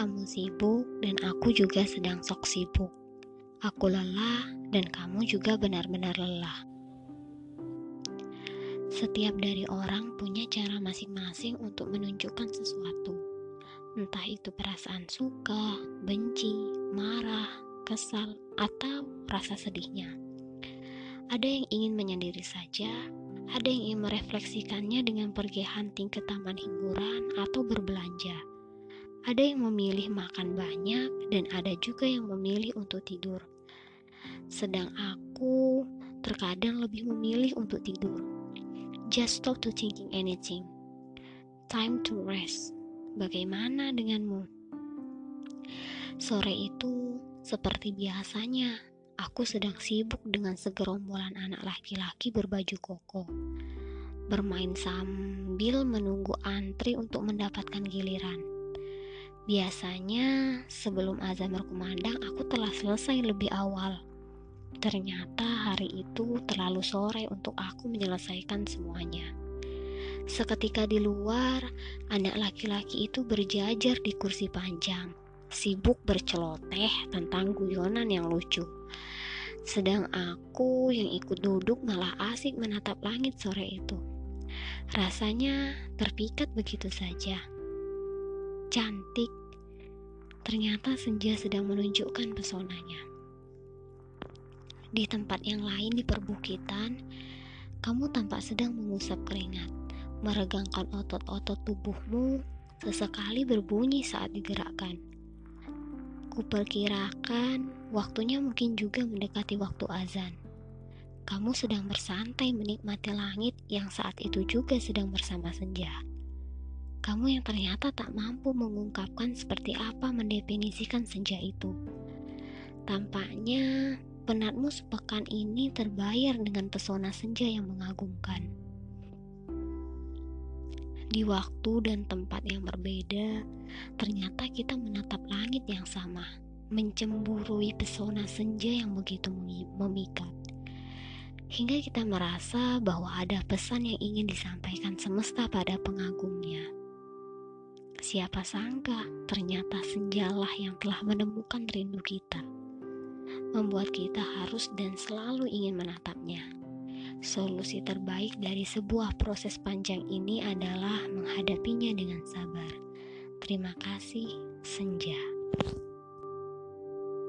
Kamu sibuk dan aku juga sedang sok sibuk. Aku lelah dan kamu juga benar-benar lelah. Setiap dari orang punya cara masing-masing untuk menunjukkan sesuatu. Entah itu perasaan suka, benci, marah, kesal, atau rasa sedihnya. Ada yang ingin menyendiri saja, ada yang ingin merefleksikannya dengan pergi hunting ke taman hiburan atau berbelanja ada yang memilih makan banyak dan ada juga yang memilih untuk tidur. Sedang aku terkadang lebih memilih untuk tidur. Just stop to thinking anything. Time to rest. Bagaimana denganmu? Sore itu, seperti biasanya, aku sedang sibuk dengan segerombolan anak laki-laki berbaju koko. Bermain sambil menunggu antri untuk mendapatkan giliran Biasanya sebelum azan berkumandang aku telah selesai lebih awal. Ternyata hari itu terlalu sore untuk aku menyelesaikan semuanya. Seketika di luar, anak laki-laki itu berjajar di kursi panjang, sibuk berceloteh tentang guyonan yang lucu. Sedang aku yang ikut duduk malah asik menatap langit sore itu. Rasanya terpikat begitu saja. Cantik Ternyata senja sedang menunjukkan pesonanya. Di tempat yang lain di perbukitan, kamu tampak sedang mengusap keringat, meregangkan otot-otot tubuhmu, sesekali berbunyi saat digerakkan. Kuperkirakan waktunya mungkin juga mendekati waktu azan. Kamu sedang bersantai menikmati langit yang saat itu juga sedang bersama senja. Kamu yang ternyata tak mampu mengungkapkan seperti apa mendefinisikan senja itu. Tampaknya penatmu sepekan ini terbayar dengan pesona senja yang mengagumkan. Di waktu dan tempat yang berbeda, ternyata kita menatap langit yang sama, mencemburui pesona senja yang begitu memikat. Hingga kita merasa bahwa ada pesan yang ingin disampaikan semesta pada pengagumnya. Siapa sangka ternyata senjalah yang telah menemukan rindu kita. Membuat kita harus dan selalu ingin menatapnya. Solusi terbaik dari sebuah proses panjang ini adalah menghadapinya dengan sabar. Terima kasih, Senja.